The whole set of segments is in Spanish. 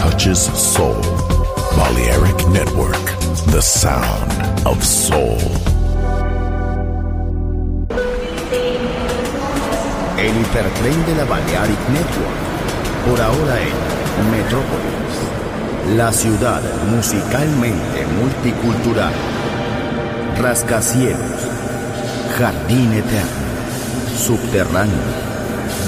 touches soul. Balearic Network, the sound of soul. El hipertren de la Balearic Network, por ahora en Metrópolis, la ciudad musicalmente multicultural, rascacielos, jardín eterno, subterráneo.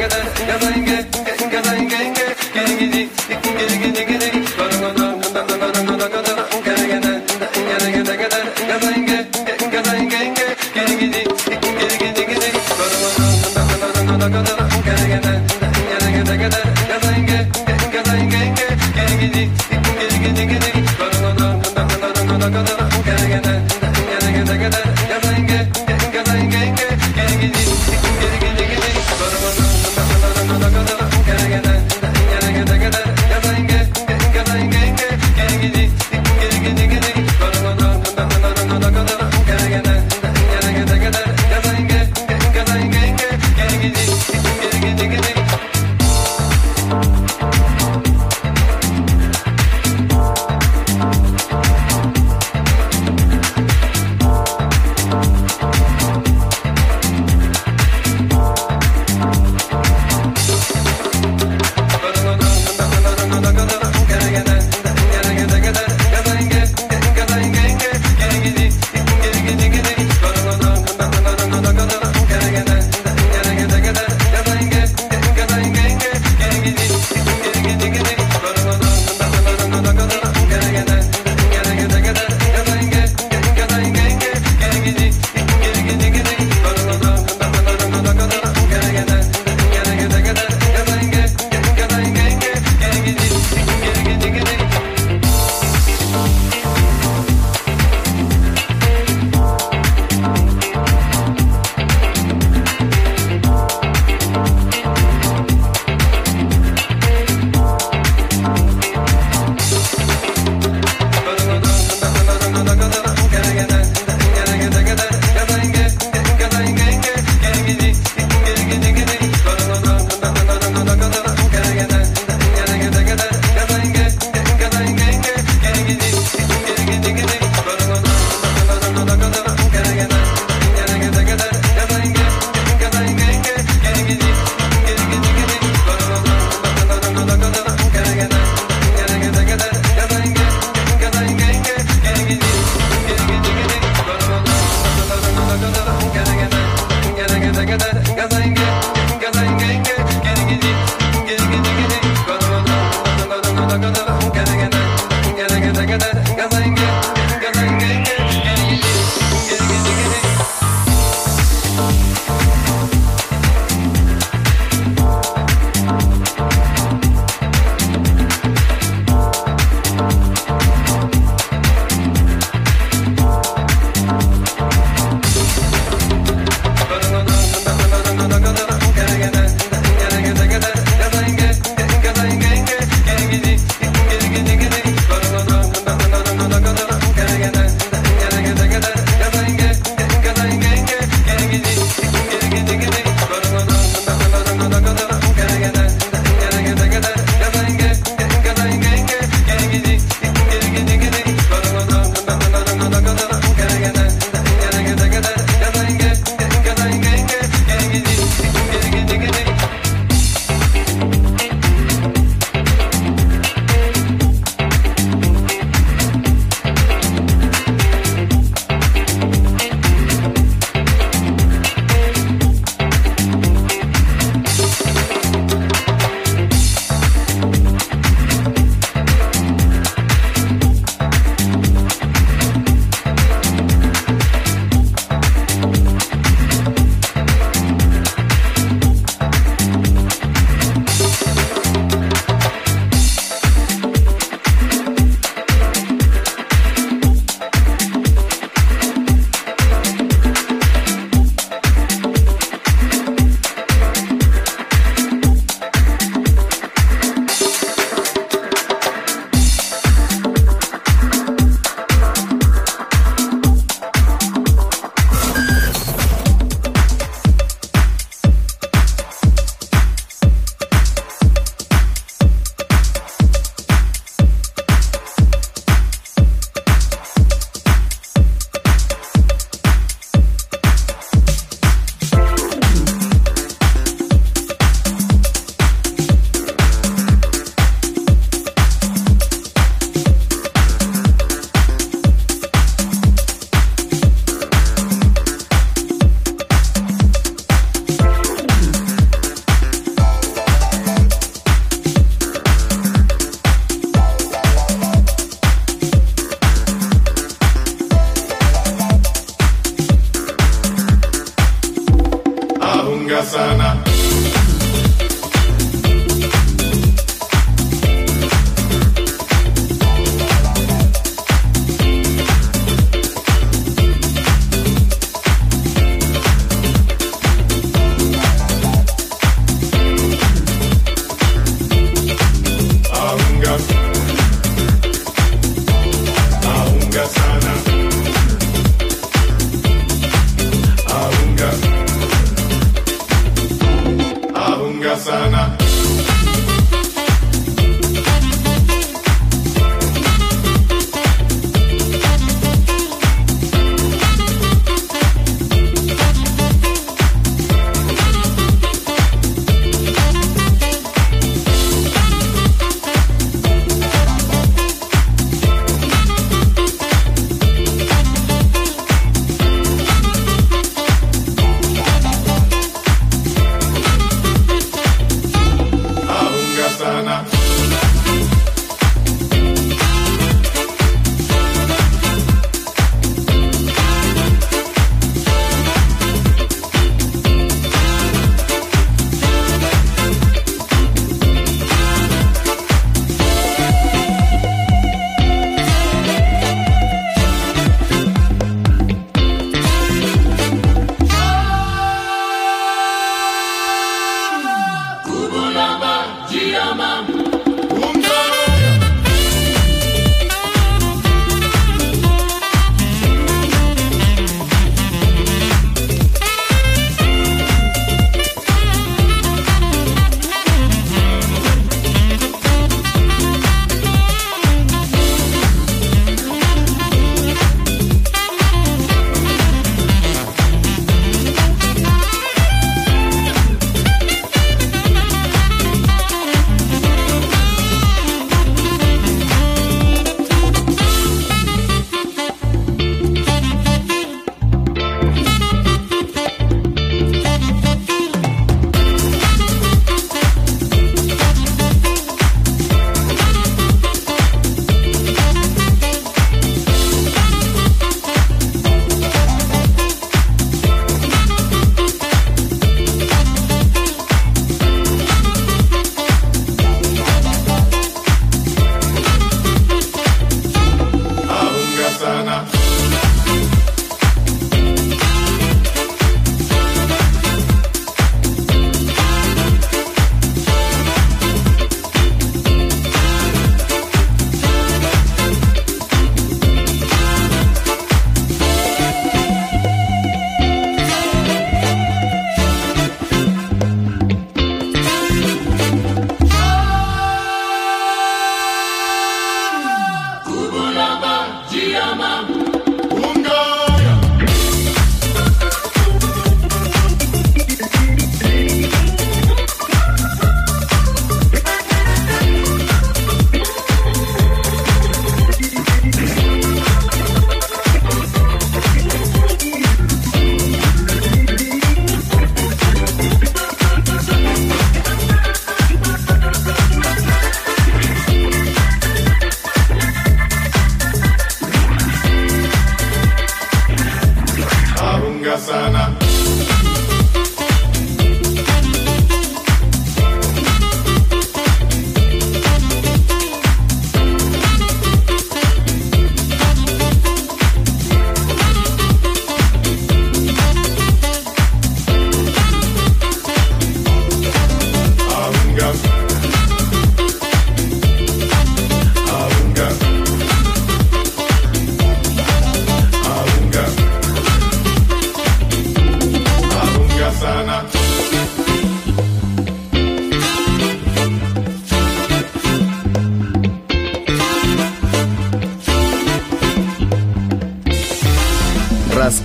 together, you're going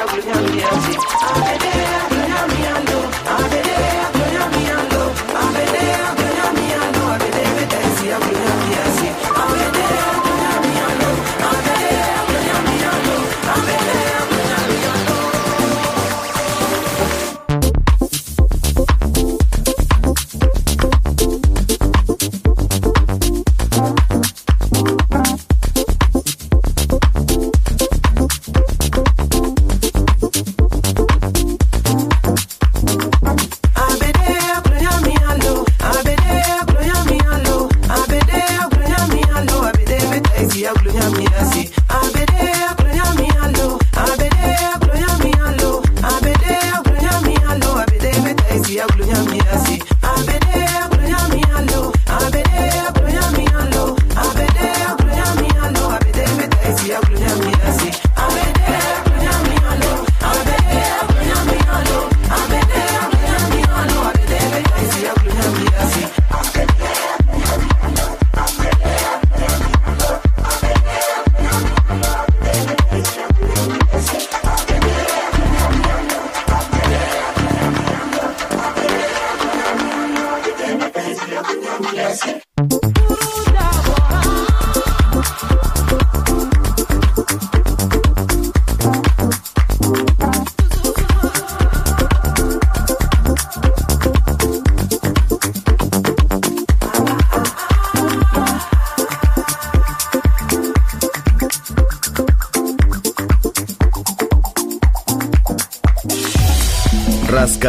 yeah, yeah, yeah.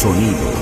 Sonido